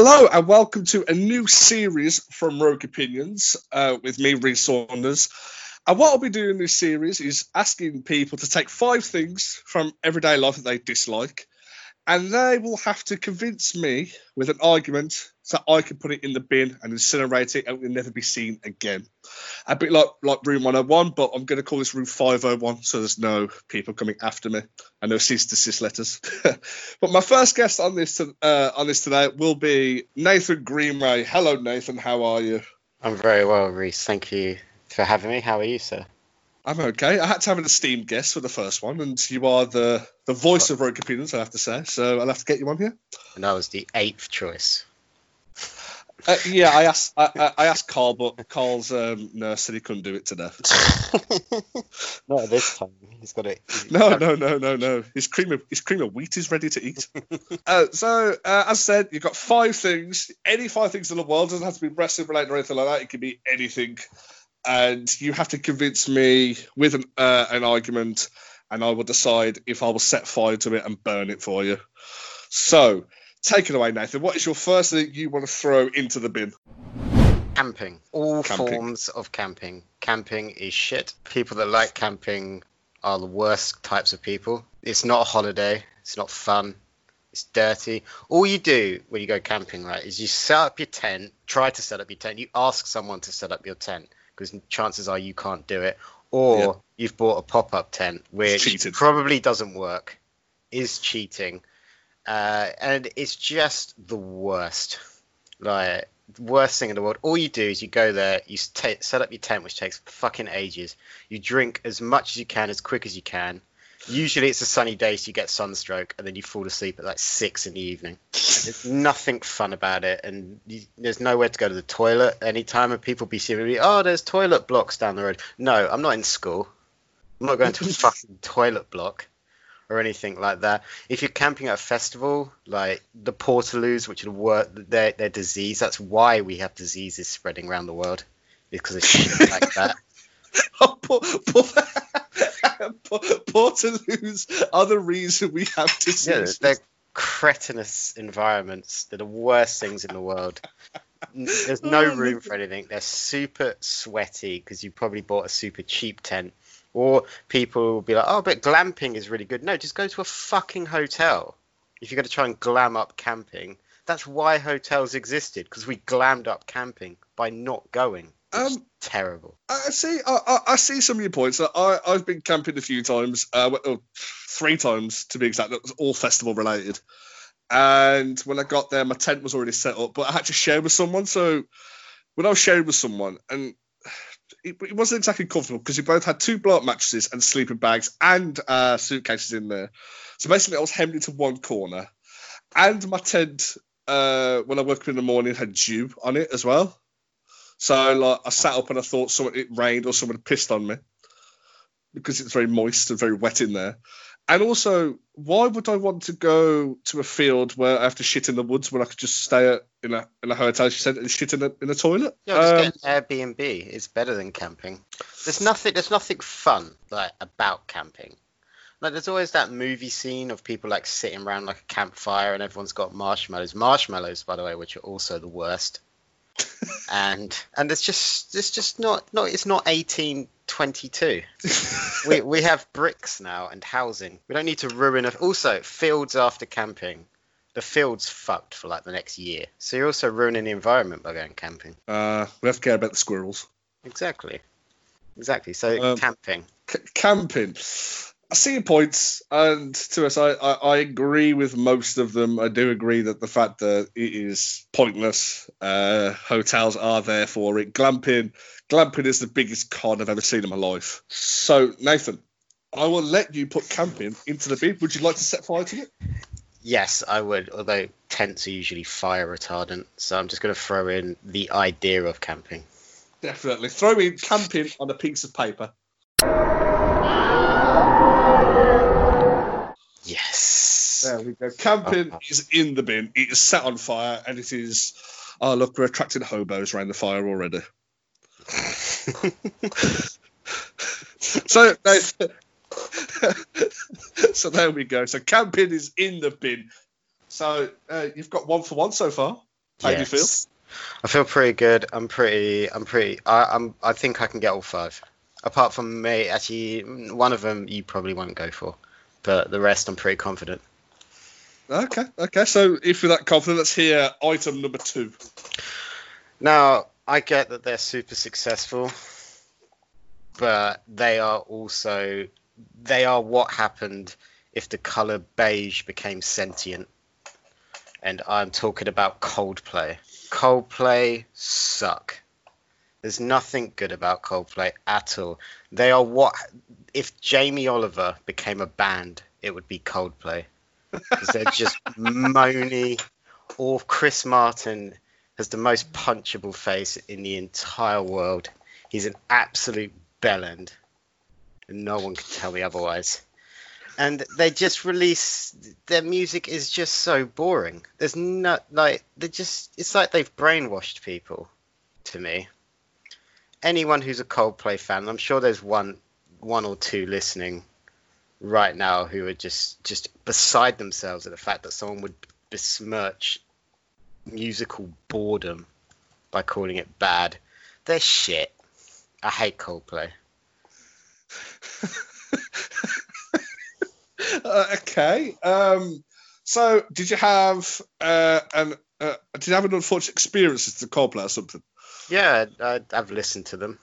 Hello and welcome to a new series from Rogue Opinions uh, with me, Reese Saunders. And what I'll be doing in this series is asking people to take five things from everyday life that they dislike, and they will have to convince me with an argument so I can put it in the bin and incinerate it and it will never be seen again. A bit like like Room 101, but I'm going to call this Room 501 so there's no people coming after me and no cease to desist letters. but my first guest on this uh, on this today will be Nathan Greenway. Hello, Nathan. How are you? I'm very well, Reese. Thank you for having me. How are you, sir? I'm okay. I had to have an esteemed guest for the first one, and you are the the voice of Rogue Opinions, I have to say. So I'll have to get you on here. And that was the eighth choice. Uh, yeah, I asked I, I, asked Carl, but Carl's um, nurse said he couldn't do it today. Not this time. He's got it. No, no, no, no, no. His cream of his cream of wheat is ready to eat. uh, so, uh, as I said, you've got five things. Any five things in the world doesn't have to be wrestling related or anything like that. It can be anything, and you have to convince me with an, uh, an argument, and I will decide if I will set fire to it and burn it for you. So, Take it away, Nathan. What is your first thing you want to throw into the bin? Camping. All camping. forms of camping. Camping is shit. People that like camping are the worst types of people. It's not a holiday. It's not fun. It's dirty. All you do when you go camping, right, is you set up your tent. Try to set up your tent. You ask someone to set up your tent because chances are you can't do it, or yeah. you've bought a pop-up tent which probably doesn't work. Is cheating uh, and it's just the worst. Like worst thing in the world. All you do is you go there, you t- set up your tent, which takes fucking ages. You drink as much as you can, as quick as you can. Usually it's a sunny day, so you get sunstroke, and then you fall asleep at like six in the evening. there's nothing fun about it, and you, there's nowhere to go to the toilet anytime. And people be seeing me, oh, there's toilet blocks down the road. No, I'm not in school. I'm not going to a fucking toilet block or anything like that. If you're camping at a festival, like the Portaloos, which are the their, their disease, that's why we have diseases spreading around the world, because of shit like that. oh, poor, poor, Portaloos are the reason we have diseases. Yeah, they're cretinous environments. They're the worst things in the world. There's no oh, room for anything. They're super sweaty because you probably bought a super cheap tent or people will be like, oh, but glamping is really good. No, just go to a fucking hotel. If you're going to try and glam up camping, that's why hotels existed because we glammed up camping by not going. Um, terrible. I see. I, I, see some of your points. I, I've been camping a few times, uh, well, three times to be exact. That was all festival related. And when I got there, my tent was already set up, but I had to share with someone. So when I was sharing with someone, and it, it wasn't exactly comfortable because we both had two blow up mattresses and sleeping bags and uh, suitcases in there. So basically, I was hemmed into one corner, and my tent uh, when I woke up in the morning had dew on it as well. So like I sat up and I thought someone it rained or someone pissed on me because it's very moist and very wet in there. And also, why would I want to go to a field where I have to shit in the woods when I could just stay at, in a in a hotel she said and shit in a in a toilet? Yeah, just um, get Airbnb. It's better than camping. There's nothing there's nothing fun like about camping. Like there's always that movie scene of people like sitting around like a campfire and everyone's got marshmallows. Marshmallows, by the way, which are also the worst. And and it's just it's just not not it's not 1822. we we have bricks now and housing. We don't need to ruin it. Also, fields after camping. The field's fucked for like the next year. So you're also ruining the environment by going camping. Uh, we have to care about the squirrels. Exactly. Exactly. So um, camping. C- camping. I see your points, and to us, I, I, I, agree with most of them. I do agree that the fact that it is pointless. Uh, hotels are there for it. Glamping, glamping is the biggest con I've ever seen in my life. So, Nathan, I will let you put camping into the bid. Would you like to set fire to it? Yes, I would. Although tents are usually fire retardant, so I'm just going to throw in the idea of camping. Definitely throw in camping on a piece of paper. Yes. There we go. Camping oh. is in the bin. It is set on fire, and it is. Oh look, we're attracting hobos around the fire already. so, so there we go. So camping is in the bin. So uh, you've got one for one so far. How yes. do you feel? I feel pretty good. I'm pretty. I'm pretty. I, I'm. I think I can get all five. Apart from me, actually, one of them you probably won't go for, but the rest I'm pretty confident. Okay. Okay. So if you're that confident, let's hear item number two. Now I get that they're super successful, but they are also they are what happened if the color beige became sentient. And I'm talking about Coldplay. Coldplay suck. There's nothing good about Coldplay at all. They are what if Jamie Oliver became a band, it would be Coldplay. Because they're just moany. Or Chris Martin has the most punchable face in the entire world. He's an absolute bellend. And no one can tell me otherwise and they just release their music is just so boring. There's not like they just it's like they've brainwashed people to me. Anyone who's a Coldplay fan, I'm sure there's one one or two listening right now who are just just beside themselves at the fact that someone would besmirch musical boredom by calling it bad. They're shit. I hate Coldplay. uh, okay. Um, so, did you have uh, an uh, did you have an unfortunate experience with the Coldplay or something? Yeah, I, have listened to them.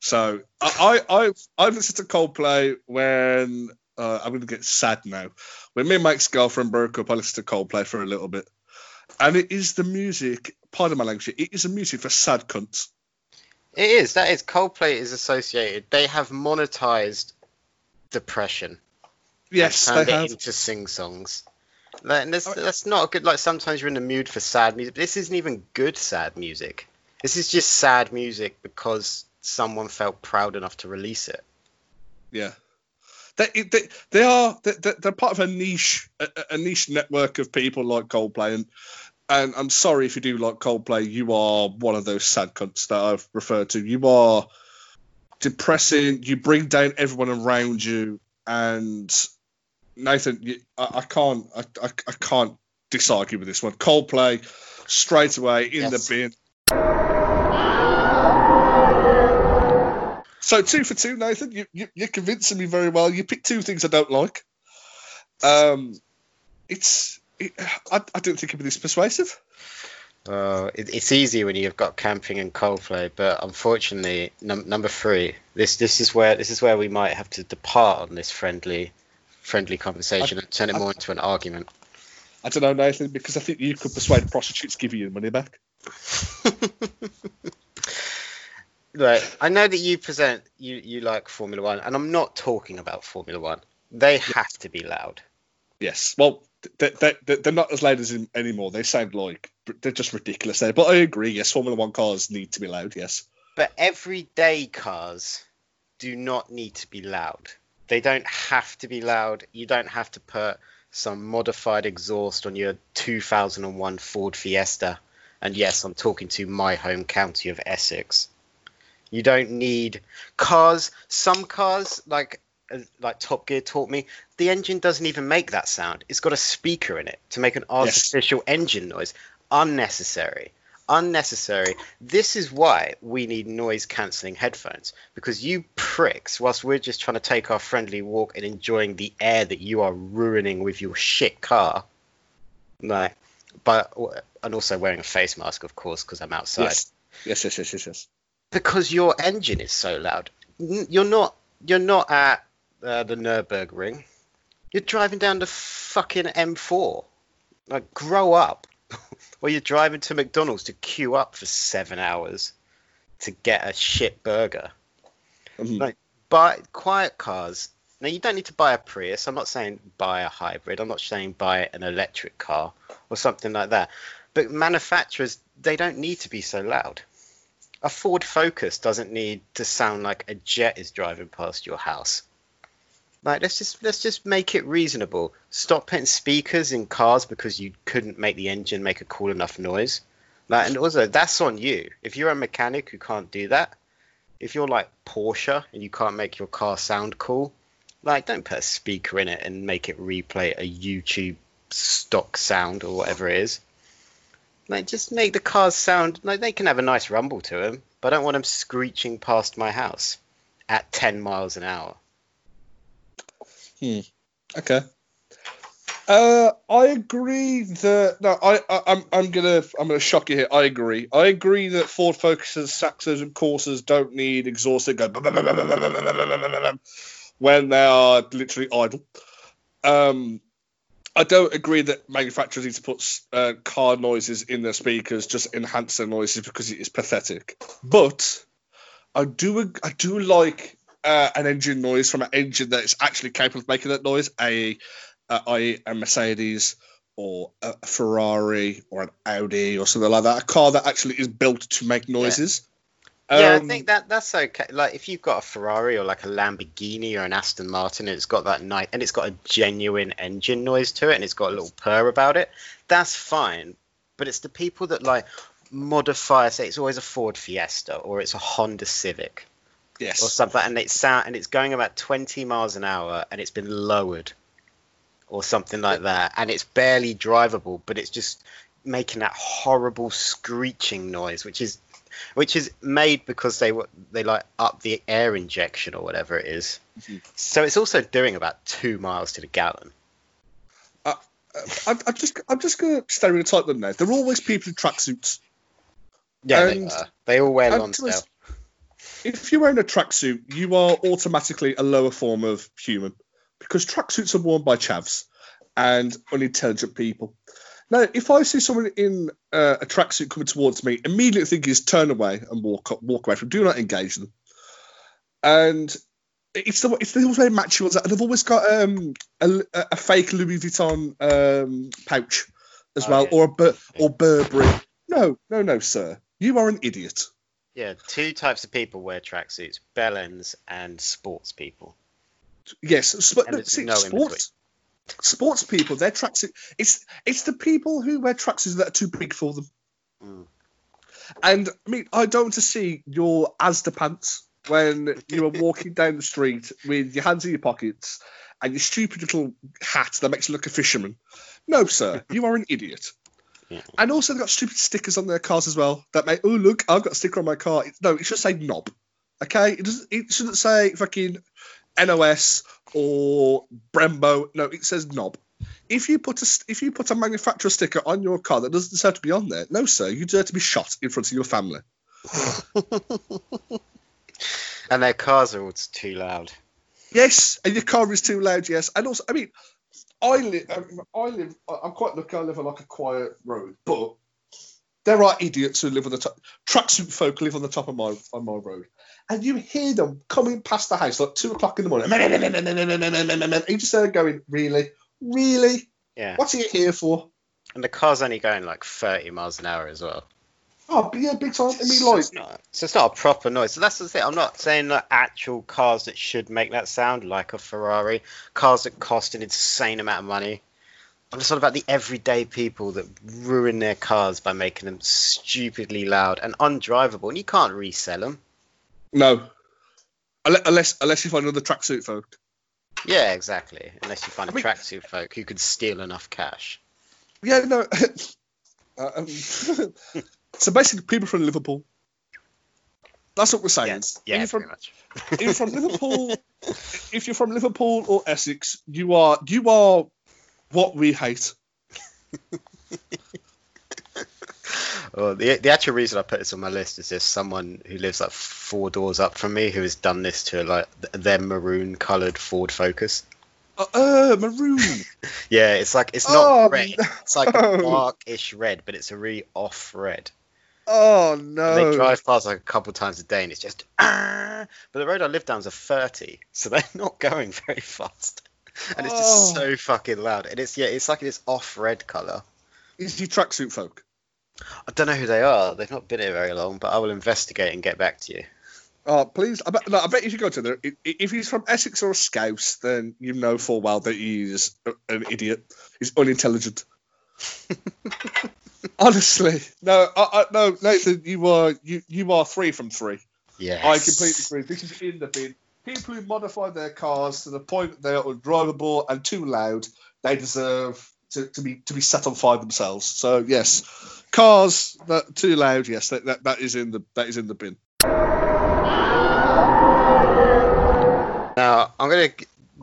So I, I I've I've listened to Coldplay when uh, I'm gonna get sad now. When me and my ex girlfriend broke up, I listened to Coldplay for a little bit, and it is the music. Pardon my language. It is the music for sad cunts. It is. That is Coldplay is associated. They have monetized depression. Yes, they it have. into sing songs. Like, that's, that's not a good. Like sometimes you're in the mood for sad music. This isn't even good sad music. This is just sad music because someone felt proud enough to release it. Yeah, they they, they are they're, they're part of a niche a, a, niche network of people like Coldplay and. And I'm sorry if you do like Coldplay, you are one of those sad cunts that I've referred to. You are depressing. You bring down everyone around you, and Nathan, I, I can't, I, I, I, can't disargue with this one. Coldplay, straight away in yes. the bin. So two for two, Nathan. You, you, you're convincing me very well. You picked two things I don't like. Um, it's, it, I, I don't think it'd be this persuasive. Uh, it, it's easy when you've got camping and Coldplay, but unfortunately, num- number three. This this is where this is where we might have to depart on this friendly friendly conversation I, and turn it I, more into an argument. I don't know, Nathan, because I think you could persuade prostitutes to give you your money back. right. I know that you present you you like Formula One, and I'm not talking about Formula One. They have to be loud. Yes. Well, they, they, they're not as loud as in, anymore. They sound like they're just ridiculous there. But I agree. Yes, Formula One cars need to be loud. Yes. But everyday cars do not need to be loud. They don't have to be loud. You don't have to put some modified exhaust on your 2001 Ford Fiesta. And yes, I'm talking to my home county of Essex. You don't need cars. Some cars, like uh, like Top Gear taught me, the engine doesn't even make that sound. It's got a speaker in it to make an artificial yes. engine noise. Unnecessary unnecessary. This is why we need noise cancelling headphones because you pricks, whilst we're just trying to take our friendly walk and enjoying the air that you are ruining with your shit car, like, but and also wearing a face mask, of course, because I'm outside. Yes. yes, yes, yes, yes, yes. Because your engine is so loud. You're not. You're not at uh, the Nurburgring. You're driving down the fucking M4. Like, grow up. Or you're driving to McDonald's to queue up for seven hours to get a shit burger. Mm-hmm. Like, buy quiet cars. Now you don't need to buy a Prius. I'm not saying buy a hybrid. I'm not saying buy an electric car or something like that. But manufacturers, they don't need to be so loud. A Ford Focus doesn't need to sound like a jet is driving past your house. Like let's just let's just make it reasonable. Stop putting speakers in cars because you couldn't make the engine make a cool enough noise. Like, and also that's on you. If you're a mechanic who can't do that, if you're like Porsche and you can't make your car sound cool, like don't put a speaker in it and make it replay a YouTube stock sound or whatever it is. Like, just make the cars sound like they can have a nice rumble to them, but I don't want them screeching past my house at 10 miles an hour. Hmm. Okay. Uh, I agree that no, I, I I'm I'm gonna I'm gonna shock you here. I agree. I agree that Ford Focuses, Saxos, and Corsas don't need exhaust go when they are literally idle. Um, I don't agree that manufacturers need to put uh, car noises in their speakers just enhance their noises because it is pathetic. But I do I do like uh, an engine noise from an engine that is actually capable of making that noise. A uh, i.e., a Mercedes or a Ferrari or an Audi or something like that. A car that actually is built to make noises. Yeah, yeah um, I think that that's okay. Like if you've got a Ferrari or like a Lamborghini or an Aston Martin, and it's got that night, and it's got a genuine engine noise to it, and it's got a little purr about it. That's fine. But it's the people that like modify. Say it's always a Ford Fiesta or it's a Honda Civic, yes, or something, and it's sound and it's going about 20 miles an hour, and it's been lowered or something like that, and it's barely drivable, but it's just making that horrible screeching noise, which is which is made because they they like up the air injection or whatever it is. Mm-hmm. So it's also doing about two miles to the gallon. Uh, I, I'm just I'm just gonna stereotype them now. They're always people in tracksuits. Yeah, and, they, they all wear Lonsdale. If you're wearing a tracksuit, you are automatically a lower form of human because tracksuits are worn by chavs and unintelligent people. Now, if I see someone in uh, a tracksuit coming towards me, immediately think is turn away and walk walk away from. Do not engage them. And it's the it's the very matchy ones. They've always got um, a, a, fake Louis Vuitton um, pouch as oh, well, yeah. or a Bur- or Burberry. No, no, no, sir. You are an idiot. Yeah, two types of people wear tracksuits: bellends and sports people. Yes, sp- no, see, no sports. Sports people, their tracksuit. It's it's the people who wear tracksuits that are too big for them. Mm. And I mean, I don't want to see your Asda pants when you are walking down the street with your hands in your pockets and your stupid little hat that makes you look a fisherman. No, sir, you are an idiot. Yeah. And also, they've got stupid stickers on their cars as well that make, oh, look, I've got a sticker on my car. No, it should say knob. Okay? It, doesn't, it shouldn't say fucking NOS or Brembo. No, it says knob. If you put a if you put a manufacturer sticker on your car that doesn't deserve to be on there, no sir, you deserve to be shot in front of your family. and their cars are all too loud. Yes, and your car is too loud. Yes, and also, I mean, I live. I live. I'm quite lucky. I live on like a quiet road, but there are idiots who live on the top. Tracksuit folk live on the top of my on my road, and you hear them coming past the house like two o'clock in the morning. And you just there going, really, really, yeah. What's he here for? And the car's only going like thirty miles an hour as well. Oh, yeah, big time. I mean, so like, it's not, so it's not a proper noise. So that's the thing. I'm not saying that actual cars that should make that sound, like a Ferrari, cars that cost an insane amount of money. I'm just talking about the everyday people that ruin their cars by making them stupidly loud and undrivable, and you can't resell them. No, unless unless you find another tracksuit folk. Yeah, exactly. Unless you find I a tracksuit folk who could steal enough cash. Yeah, no. uh, um, so basically, people from Liverpool. That's what we're saying. Yes, yeah, from, pretty much. if you're from Liverpool, if you're from Liverpool or Essex, you are you are what we hate. Well, the the actual reason I put this on my list is there's someone who lives like four doors up from me who has done this to like their maroon coloured Ford Focus. Uh, uh maroon. yeah, it's like it's not oh, red. It's like no. a darkish red, but it's a really off red. Oh no! And they drive past like a couple times a day, and it's just. Ah! But the road I live down is a thirty, so they're not going very fast and it's just oh. so fucking loud. And it's yeah, it's like this off red color. Is he tracksuit folk? I don't know who they are. They've not been here very long, but I will investigate and get back to you. Oh, please! I bet, no, I bet you should go to there. If he's from Essex or Scouse, then you know full well that he's an idiot. He's unintelligent. Honestly, no, I, I, no, Nathan, you are you you are three from three. Yeah, I completely agree. This is in the bin people who modify their cars to the point that they are undrivable and too loud, they deserve to, to be to be set on fire themselves. So yes, cars that too loud. Yes, that, that that is in the that is in the bin. Now I'm gonna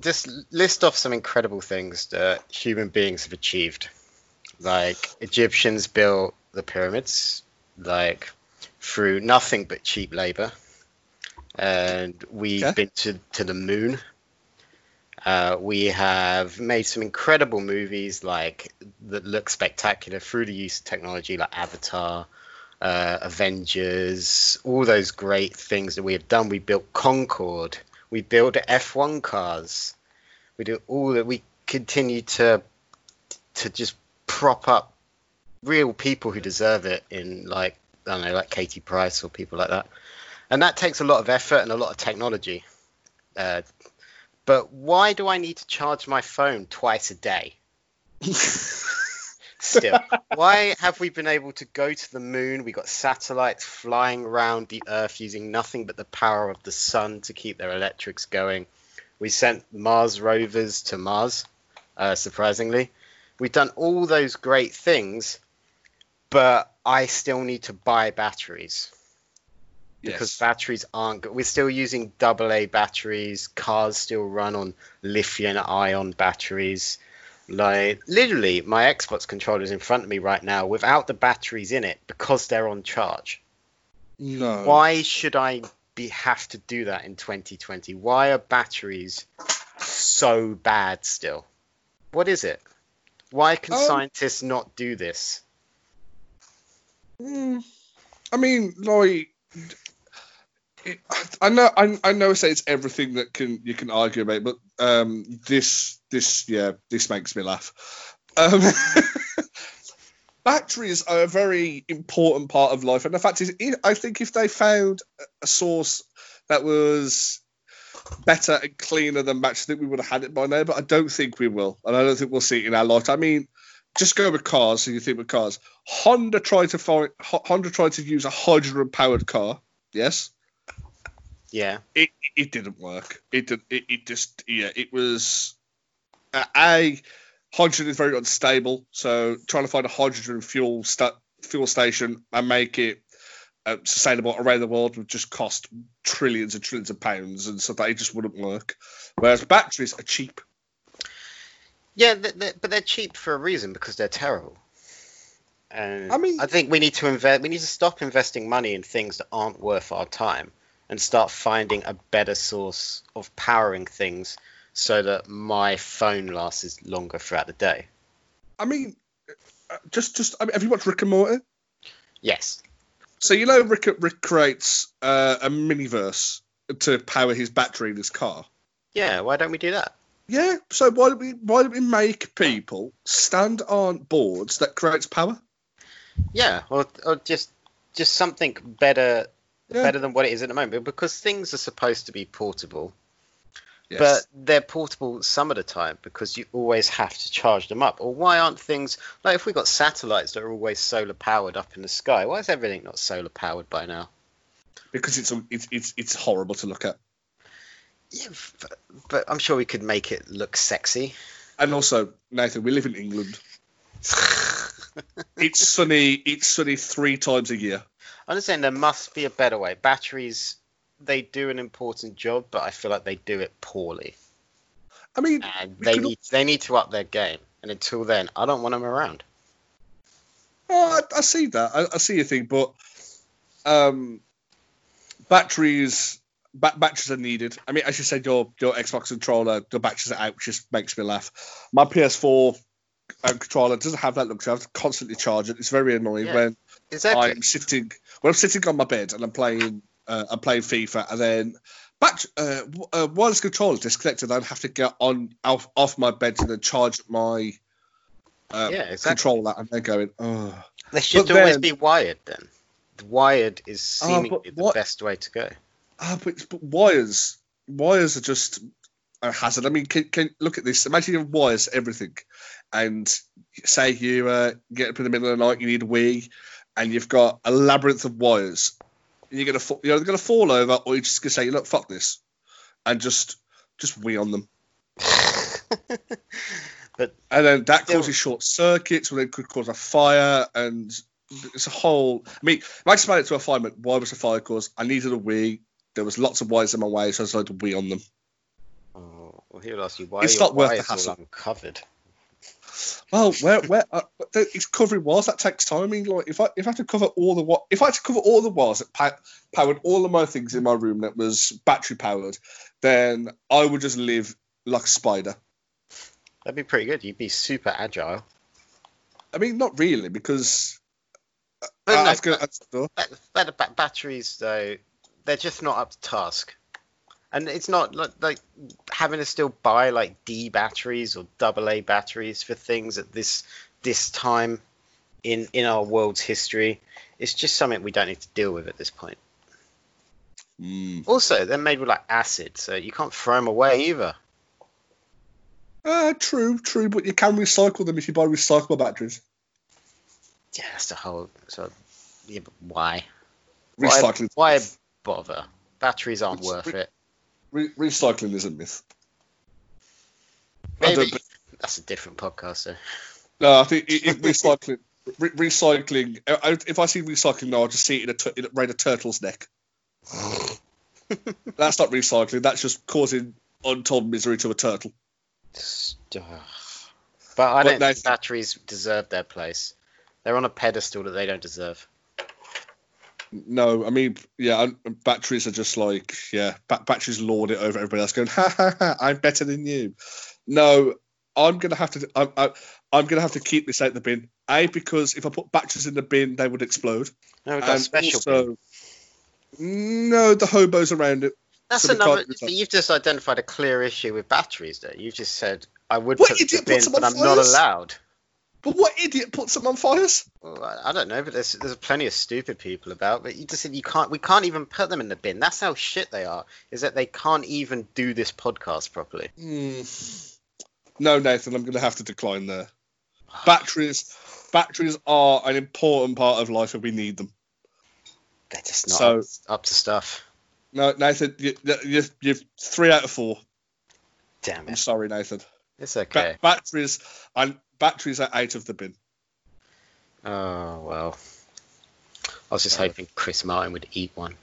just list off some incredible things that human beings have achieved. Like Egyptians built the pyramids, like through nothing but cheap labor, and we've okay. been to to the moon. Uh, we have made some incredible movies like that look spectacular through the use of technology, like Avatar, uh, Avengers, all those great things that we have done. We built Concorde, we built F1 cars, we do all that. We continue to to just prop up real people who deserve it in like I don't know, like Katie Price or people like that. And that takes a lot of effort and a lot of technology. Uh, but why do I need to charge my phone twice a day? Still, why have we been able to go to the moon? We got satellites flying around the Earth using nothing but the power of the sun to keep their electrics going. We sent Mars rovers to Mars, uh, surprisingly. We've done all those great things, but I still need to buy batteries because yes. batteries aren't good. We're still using AA batteries. Cars still run on lithium ion batteries. Like literally, my Xbox controller is in front of me right now without the batteries in it because they're on charge. No. Why should I be have to do that in 2020? Why are batteries so bad still? What is it? Why can um, scientists not do this? Hmm. I mean, like, I know, I, I know, I say it's everything that can you can argue about, but um, this, this, yeah, this makes me laugh. Um, batteries are a very important part of life, and the fact is, I think if they found a source that was better and cleaner than batteries, I think we would have had it by now. But I don't think we will, and I don't think we'll see it in our lifetime. I mean, just go with cars. So you think with cars, Honda tried to find Honda tried to use a hydrogen powered car. Yes. Yeah. It it didn't work. It did. It, it just yeah. It was uh, a hydrogen is very unstable. So trying to find a hydrogen fuel fuel station and make it uh, sustainable around the world would just cost trillions and trillions of pounds, and so that it just wouldn't work. Whereas batteries are cheap. Yeah, they're, they're, but they're cheap for a reason because they're terrible. And I mean, I think we need to invest. We need to stop investing money in things that aren't worth our time, and start finding a better source of powering things, so that my phone lasts longer throughout the day. I mean, uh, just just I mean, have you watched Rick and Morty? Yes. So you know Rick Rick creates uh, a miniverse to power his battery in his car. Yeah, why don't we do that? Yeah, so why don't we why don't we make people stand on boards that creates power? Yeah, or or just just something better yeah. better than what it is at the moment because things are supposed to be portable. Yes. But they're portable some of the time because you always have to charge them up. Or why aren't things like if we got satellites that are always solar powered up in the sky? Why is everything not solar powered by now? Because it's it's it's, it's horrible to look at. Yeah, but, but I'm sure we could make it look sexy. And also, Nathan, we live in England. it's sunny. It's sunny three times a year. I understand there must be a better way. Batteries, they do an important job, but I feel like they do it poorly. I mean, and they need they need to up their game. And until then, I don't want them around. Oh, I, I see that. I, I, see your thing, but um, batteries ba- batteries are needed. I mean, as you said, your your Xbox controller, the batteries are out, which just makes me laugh. My PS4 um, controller doesn't have that luxury. I have to constantly charge it. It's very annoying yeah, when exactly. I'm sitting when I'm sitting on my bed and I'm playing uh, I'm playing FIFA, and then back uh, uh, wireless controller disconnected. I'd have to get on off, off my bed and then charge my um, yeah, exactly. controller, and then going, oh. They should but always then, be wired. Then wired is ah, seemingly the best way to go. Ah, but, but wires, wires are just a hazard. I mean, can, can look at this. Imagine you have wires, everything, and say you uh, get up in the middle of the night, you need a wee, and you've got a labyrinth of wires. And you're gonna you're gonna fall over, or you're just gonna say, "Look, fuck this," and just just wee on them. but and then that still, causes short circuits, or it could cause a fire, and it's a whole. I mean, if I explain it to a fireman, why was the fire cause? I needed a wee. There was lots of wires in my way, so I decided to wee on them. Oh, well, he would ask you why It's your not worth the wires hassle. uncovered. Well, where where uh, but the- it's covering wires that takes time. I mean, like if I if I had to cover all the wa- if I had to cover all the wires that pa- powered all of my things in my room that was battery powered, then I would just live like a spider. That'd be pretty good. You'd be super agile. I mean, not really because. uh, But I no, was gonna- I- Ba- Better batteries though, they're just not up to task. And it's not like, like having to still buy like D batteries or double A batteries for things at this this time in in our world's history. It's just something we don't need to deal with at this point. Mm. Also, they're made with like acid, so you can't throw them away either. Uh, true, true, but you can recycle them if you buy recyclable batteries. Yeah, that's the whole. So, yeah, but why? Recycling, Why bother? Batteries aren't It's worth re- it. Re- recycling is a myth. Maybe that's a different podcast. So. No, I think it, it, recycling. Re- recycling. I, I- if I see recycling now, I'll just see it in a, in a, right a turtle's neck. That's not recycling. That's just causing untold misery to a turtle. But I don't they- think batteries deserve their place. They're on a pedestal that they don't deserve. No, I mean, yeah, batteries are just like, yeah, ba- batteries lord it over everybody else, going, ha ha ha, I'm better than you. No, I'm gonna have to, I'm, I, I'm gonna have to keep this out of the bin. A because if I put batteries in the bin, they would explode. No, we've got a and special. also, no, the hobos around it. That's so another. You've just identified a clear issue with batteries. There, you've just said I would What put them in idiot the bin, puts them on but I'm not allowed. But what idiot puts them on fires? Well, I don't know, but there's there's plenty of stupid people about. But you just said you can't. We can't even put them in the bin. That's how shit they are. Is that they can't even do this podcast properly. Hmm. No, Nathan, I'm going to have to decline there. Batteries, batteries are an important part of life, and we need them. They're just not So- up, to stuff. No, Nathan, you, you, you're three out of four. Damn it! I'm sorry, Nathan. It's Ba- okay. batteries and batteries are out of the bin. Oh well. I was just Uh, hoping Chris Martin would eat one.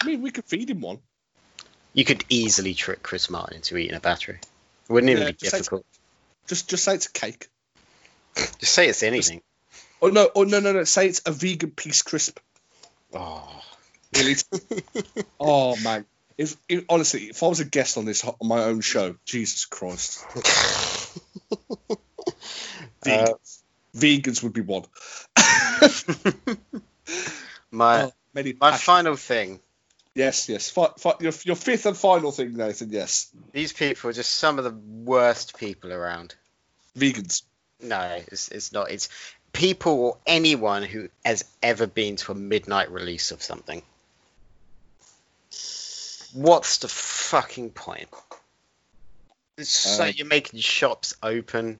I mean, we could feed him one. You could easily trick Chris Martin into eating a battery. It wouldn't even Yeah, be just difficult. Just, just say it's a cake. Just say it's anything. Oh no, oh no, no, no. Say it's a vegan piece crisp. Oh. Really? oh man. If, if honestly, if I was a guest on this on my own show, Jesus Christ, vegans, vegans would be one. my Oh, many my passion- final thing. Yes, yes. Fi- fi- your, your fifth and final thing, Nathan. Yes, These people are just some of the worst people around. vegans. No, it's, it's not. It's people or anyone who has ever been to a midnight release of something. What's the fucking point? It's so Um, you're making shops open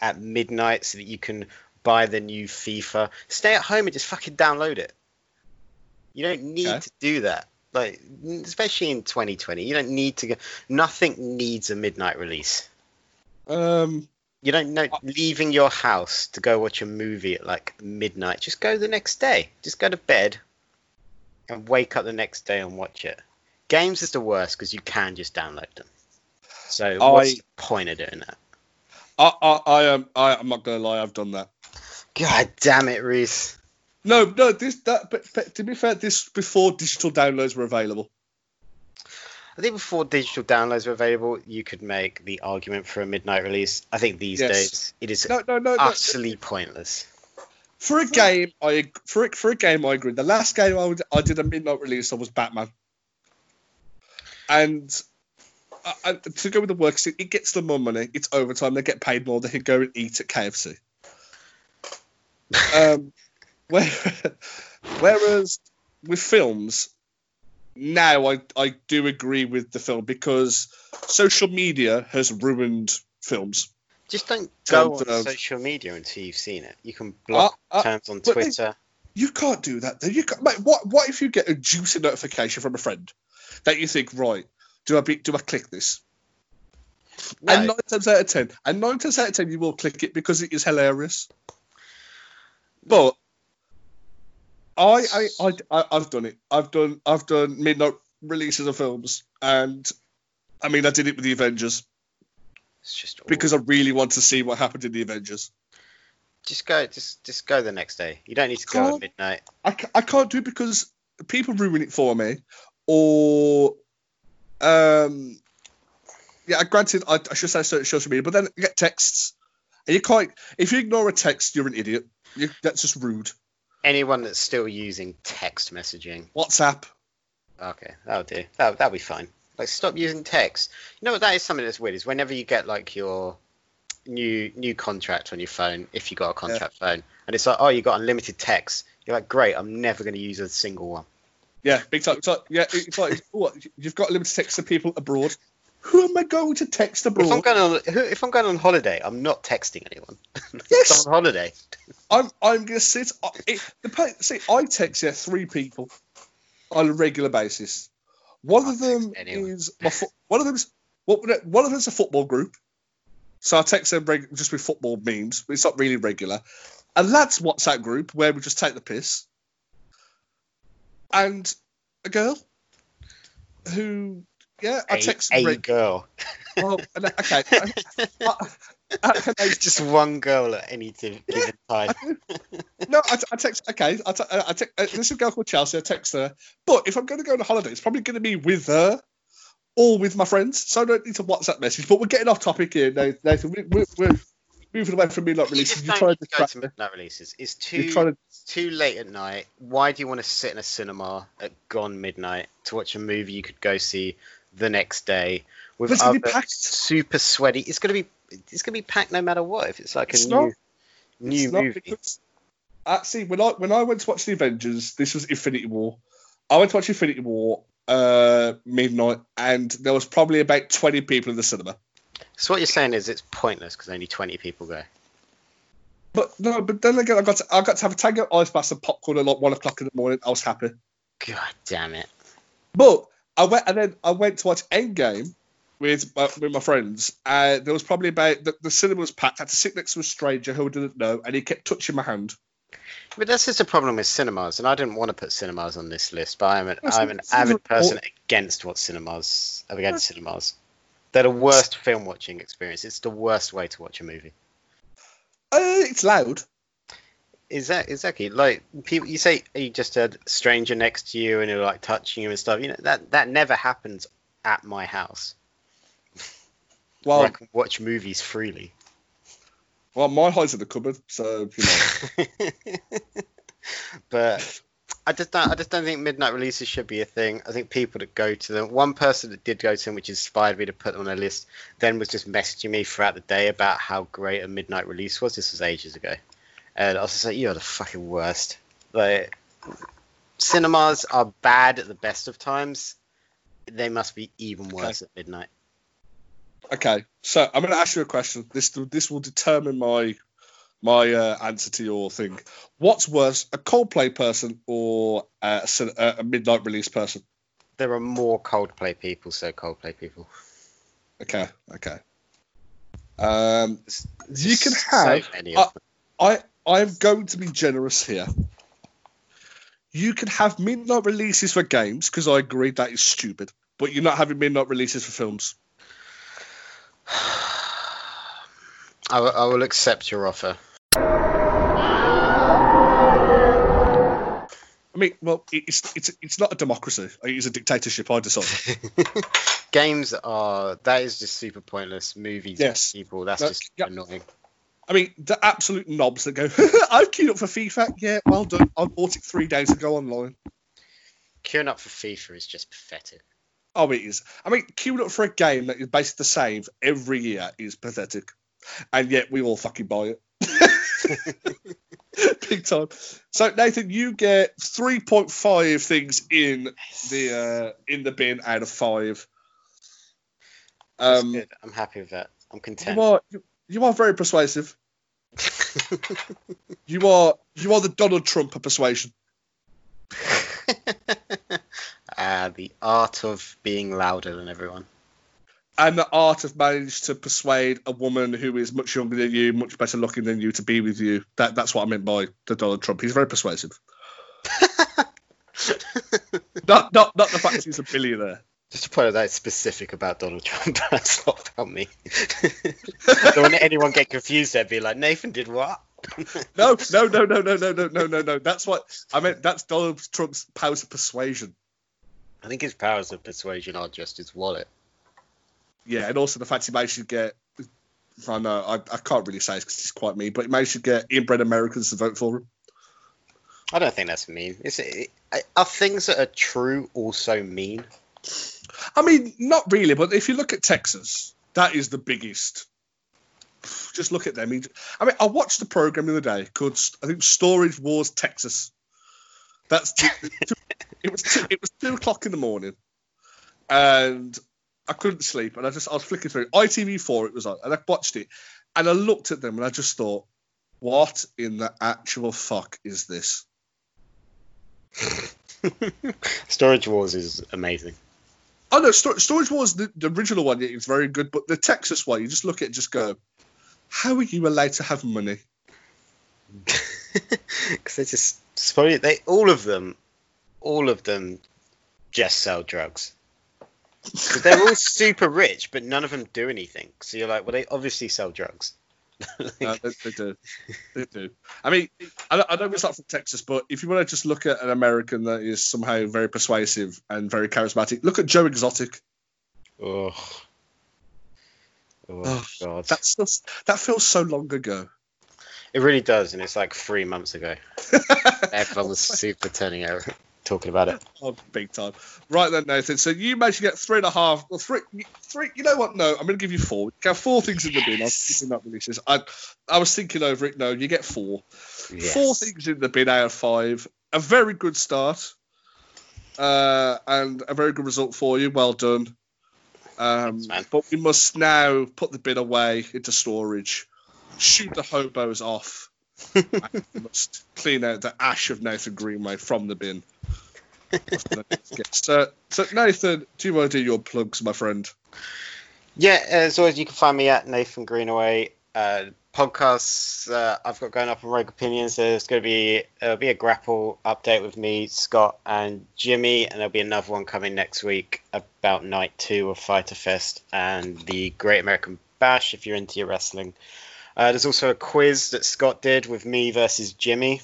at midnight so that you can buy the new FIFA. Stay at home and just fucking download it. You don't need Okay. to do that. Like, especially in 2020, you don't need to go. Nothing needs a midnight release. Um, You don't know leaving your house to go watch a movie at like midnight. Just go the next day. Just go to bed and wake up the next day and watch it. Games is the worst because you can just download them. So what's I- the point of doing that? I, I, I am. I, I'm not gonna lie. I've done that. God damn it, Reese. No, no. This that. But, but to be fair, this before digital downloads were available. I think before digital downloads were available, you could make the argument for a midnight release. I think these Yes. days it is No, no, no. no. pointless. For a game, I for a, for a game I agree. The last game I, would, I did a midnight release of was Batman, and I, I, to go with the work, it, gets them more money. It's overtime. They get paid more. They can go and eat at KFC. um, where, whereas with films, now I I do agree with the film because social media has ruined films. Just don't go on of- social media until you've seen it. You can block Uh, uh, terms on but they- Twitter. You can't do that though. You can't, mate, what what if you get a juicy notification from a friend that you think, right, do I be, do I click this? And nine times out of ten, and nine times out of ten, you will click it because it is hilarious. But I, I, I, I've done it. I've done, I've done midnight releases of films, and I mean, I did it with the Avengers. It's just awful. because I really want to see what happened in the Avengers. just go, just just go the next day. You don't need to go at midnight. I, I can't do it because people ruin it for me, or um, yeah. Granted, I, I should say so- social media, but then you get texts, and you can't. If you ignore a text, you're an idiot. You, that's just rude. Anyone that's still using text messaging, WhatsApp. okay, that'll do. That that'll be fine. Like, stop using text. You know what? That is something that's weird. Is whenever you get like your new new contract on your phone, if you got a contract phone, and it's like, oh, you got unlimited text. You're like, great. I'm never going to use a single one. Yeah, big time. It's like, yeah, it's like what, you've got a limited text to people abroad. Who am I going to text abroad? If I'm going on, if I'm going on holiday, I'm not texting anyone. Yes. I'm on holiday. I'm I'm gonna sit. Uh, it, the see, I text yeah three people on a regular basis. One I'll of them is my fo- one of them's what one of them's a football group. So I text them reg- just with football memes, but it's not really regular. And that's WhatsApp group where we just take the piss. And a girl who, yeah, I text. a, girl. well, okay. Just one girl at any given time. No, I, I text. Okay, I, te- I text. Uh, this is a girl called Chelsea. I text her. But if I'm going to go on a holiday, it's probably going to be with her or with my friends. So I don't need to WhatsApp message. But we're getting off topic here, Nathan. We, we're, we're moving away from You releases. just You're trying to go to midnight releases. It's too to. too late at night. Why do you want to sit in a cinema at gone midnight to watch a movie you could go see the next day with it's other be super sweaty? It's gonna be it's gonna be packed no matter what. If it's like a It's new not. new not movie. Actually, when I when I went to watch the Avengers, this was Infinity War. I went to watch Infinity War uh, midnight, and there was probably about twenty people in the cinema. So what you're saying is it's pointless because only 20 people go. But no, but then again, I got to, I got to have a Tango Ice Blast and popcorn at like one o'clock in the morning. I was happy. God damn it! But I went and then I went to watch Endgame with my, with my friends. Uh, there was probably about the, the cinema was packed. I had to sit next to a stranger who I didn't know, and he kept touching my hand. But that's just a problem with cinemas, and I didn't want to put cinemas on this list, but I'm an I'm an avid person against what cinemas against cinemas. They're the worst film watching experience. It's the worst way to watch a movie. Uh, it's loud. Is that exactly like people? You say you just had a stranger next to you and you're like touching you and stuff. You know that that never happens at my house. Well, I can watch movies freely. well, my hide's in the cupboard, so you know. but I just don't. I just don't think midnight releases should be a thing. I think people that go to them. One person that did go to them, which inspired me to put them on a list, then was just messaging me throughout the day about how great a midnight release was. This was ages ago, and I was just like, "You're the fucking worst." Like, cinemas are bad at the best of times. They must be even worse at midnight. okay, so I'm going to ask you a question. This this will determine my my uh, answer to your thing. What's worse, a Coldplay person or uh, a, uh, a midnight release person? There are more Coldplay people, so Coldplay people. Okay, okay. Um, you can So have. many uh, of them. I I am going to be generous here. You can have midnight releases for games because I agree that is stupid, but you're not having midnight releases for films. I I will accept your offer. I mean, well, it's it's it's not a democracy. It's a dictatorship. I decide. Games are that is just super pointless. Movies, Yes. people, that's No, just yeah. annoying. I mean, the absolute knobs that go. I've oh, queued up for FIFA. Yeah, well done. I bought it three days ago online. Queuing up for FIFA is just pathetic. Oh, it is. I mean, queuing up for a game that is basically the same every year is pathetic, and yet we all fucking buy it. Big time. So Nathan, you get three point five things in the uh, in the bin out of five. Um, good. I'm happy with that. I'm you content. are you, you are very persuasive. You are you are the Donald Trump of persuasion. Ah, the art of being louder than everyone. And the art of managed to persuade a woman who is much younger than you, much better looking than you, to be with you. That that's what I meant by the Donald Trump. He's very persuasive. not not not the fact that he's a billionaire. Just to point out that it's specific about Donald Trump. That's not about me. Don't want anyone get confused there. Be like, Nathan did what? no, no, no, no, no, no, no, no, no, no. That's what I meant. That's Donald Trump's powers of persuasion. I think his powers of persuasion are just his wallet. Yeah, and also the fact he managed to get. I know I, I can't really say it because it's quite mean, but he managed to get inbred Americans to vote for him. I don't think that's mean. Is it? Are things that are true also mean? I mean, not really, but if you look at Texas, that is the biggest. Just look at them. I mean, I watched the program the other day called I think Storage Wars Texas. That's it was two, it was two o'clock in the morning, and I couldn't sleep, and I just I was flicking through ITV4. It was on, and I watched it, and I looked at them, and I just thought, what in the actual fuck is this? Storage Wars is amazing. Oh no, Stor- Storage Wars, the, the original one, is very good, but the Texas one, you just look at it, and just go, how are you allowed to have money? Because they just they all of them, all of them, just sell drugs. Because they're all super rich, but none of them do anything. So you're like, well, they obviously sell drugs. no, they, they, do. They do. I mean, I, I know it's not from Texas, but if you want to just look at an American that is somehow very persuasive and very charismatic, look at Joe Exotic. Oh. Oh, oh God. That's just, that feels so long ago. It really does, and it's like three months ago. Everyone was super turning out talking about it. Oh, big time. Right then, Nathan. So you managed to get three and a half. Well, three, three. You know what? No, I'm going to give you four. You have four things in the bin. I was thinking releases. I, I was thinking over it. No, you get four. Yes. Four things in the bin out of five. A very good start, uh, and a very good result for you. Well done. Um, Thanks, but we must now put the bin away into storage, shoot the hobos off, we must clean out the ash of Nathan Greenway from the bin. so, so, Nathan, do you want to do your plugs, my friend? Yeah, as always, you can find me at Nathan Greenaway. Uh, podcasts uh, I've got going up on Rogue Opinions. There's going to be there'll be a grapple update with me, Scott, and Jimmy, and there'll be another one coming next week about night two of Fyter Fest and the Great American Bash. If you're into your wrestling, uh, there's also a quiz that Scott did with me versus Jimmy.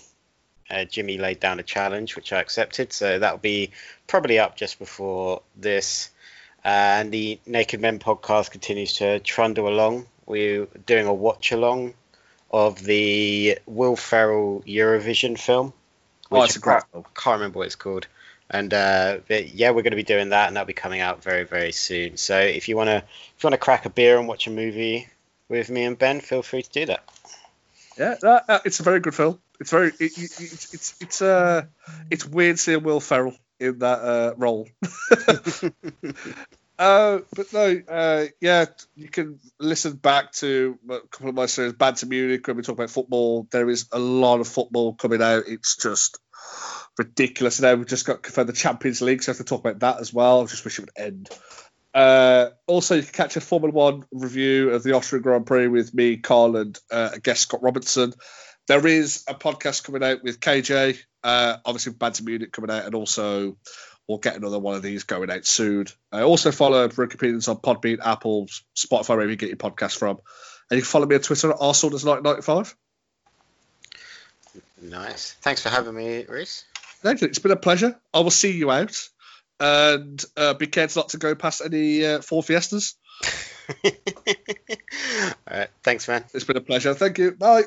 Uh, Jimmy laid down a challenge, which I accepted. So that'll be probably up just before this. Uh, and the Naked Men podcast continues to trundle along. We're doing a watch along of the Will Ferrell Eurovision film. Oh, it's a great I can't remember what it's called. And uh, yeah, we're going to be doing that, and that'll be coming out very, very soon. So if you want to, if you want to crack a beer and watch a movie with me and Ben, feel free to do that. Yeah, that, uh, it's a very good film. It's very it, it, it's it's it's uh it's weird seeing Will Ferrell in that uh, role. uh, but no, uh, yeah, you can listen back to a couple of my series, Bad to Munich, when we talk about football. There is a lot of football coming out. It's just ridiculous. And Now we've just got confirmed the Champions League, so I have to talk about that as well. I just wish it would end. Uh, also, you can catch a Formula One review of the Austrian Grand Prix with me, Carl, and uh, guest Scott Robertson. There is a podcast coming out with KJ, uh, obviously Bad to Munich coming out, and also we'll get another one of these going out soon. Uh, also follow Rogue Opinions on Podbean, Apple, Spotify, wherever you get your podcast from. And you can follow me on Twitter at rsolders1995. Nice. Thanks for having me, Reese. Thank you. It's been a pleasure. I will see you out. And uh, be careful not to go past any uh, Ford Fiestas. All right. Thanks, man. It's been a pleasure. Thank you. Bye.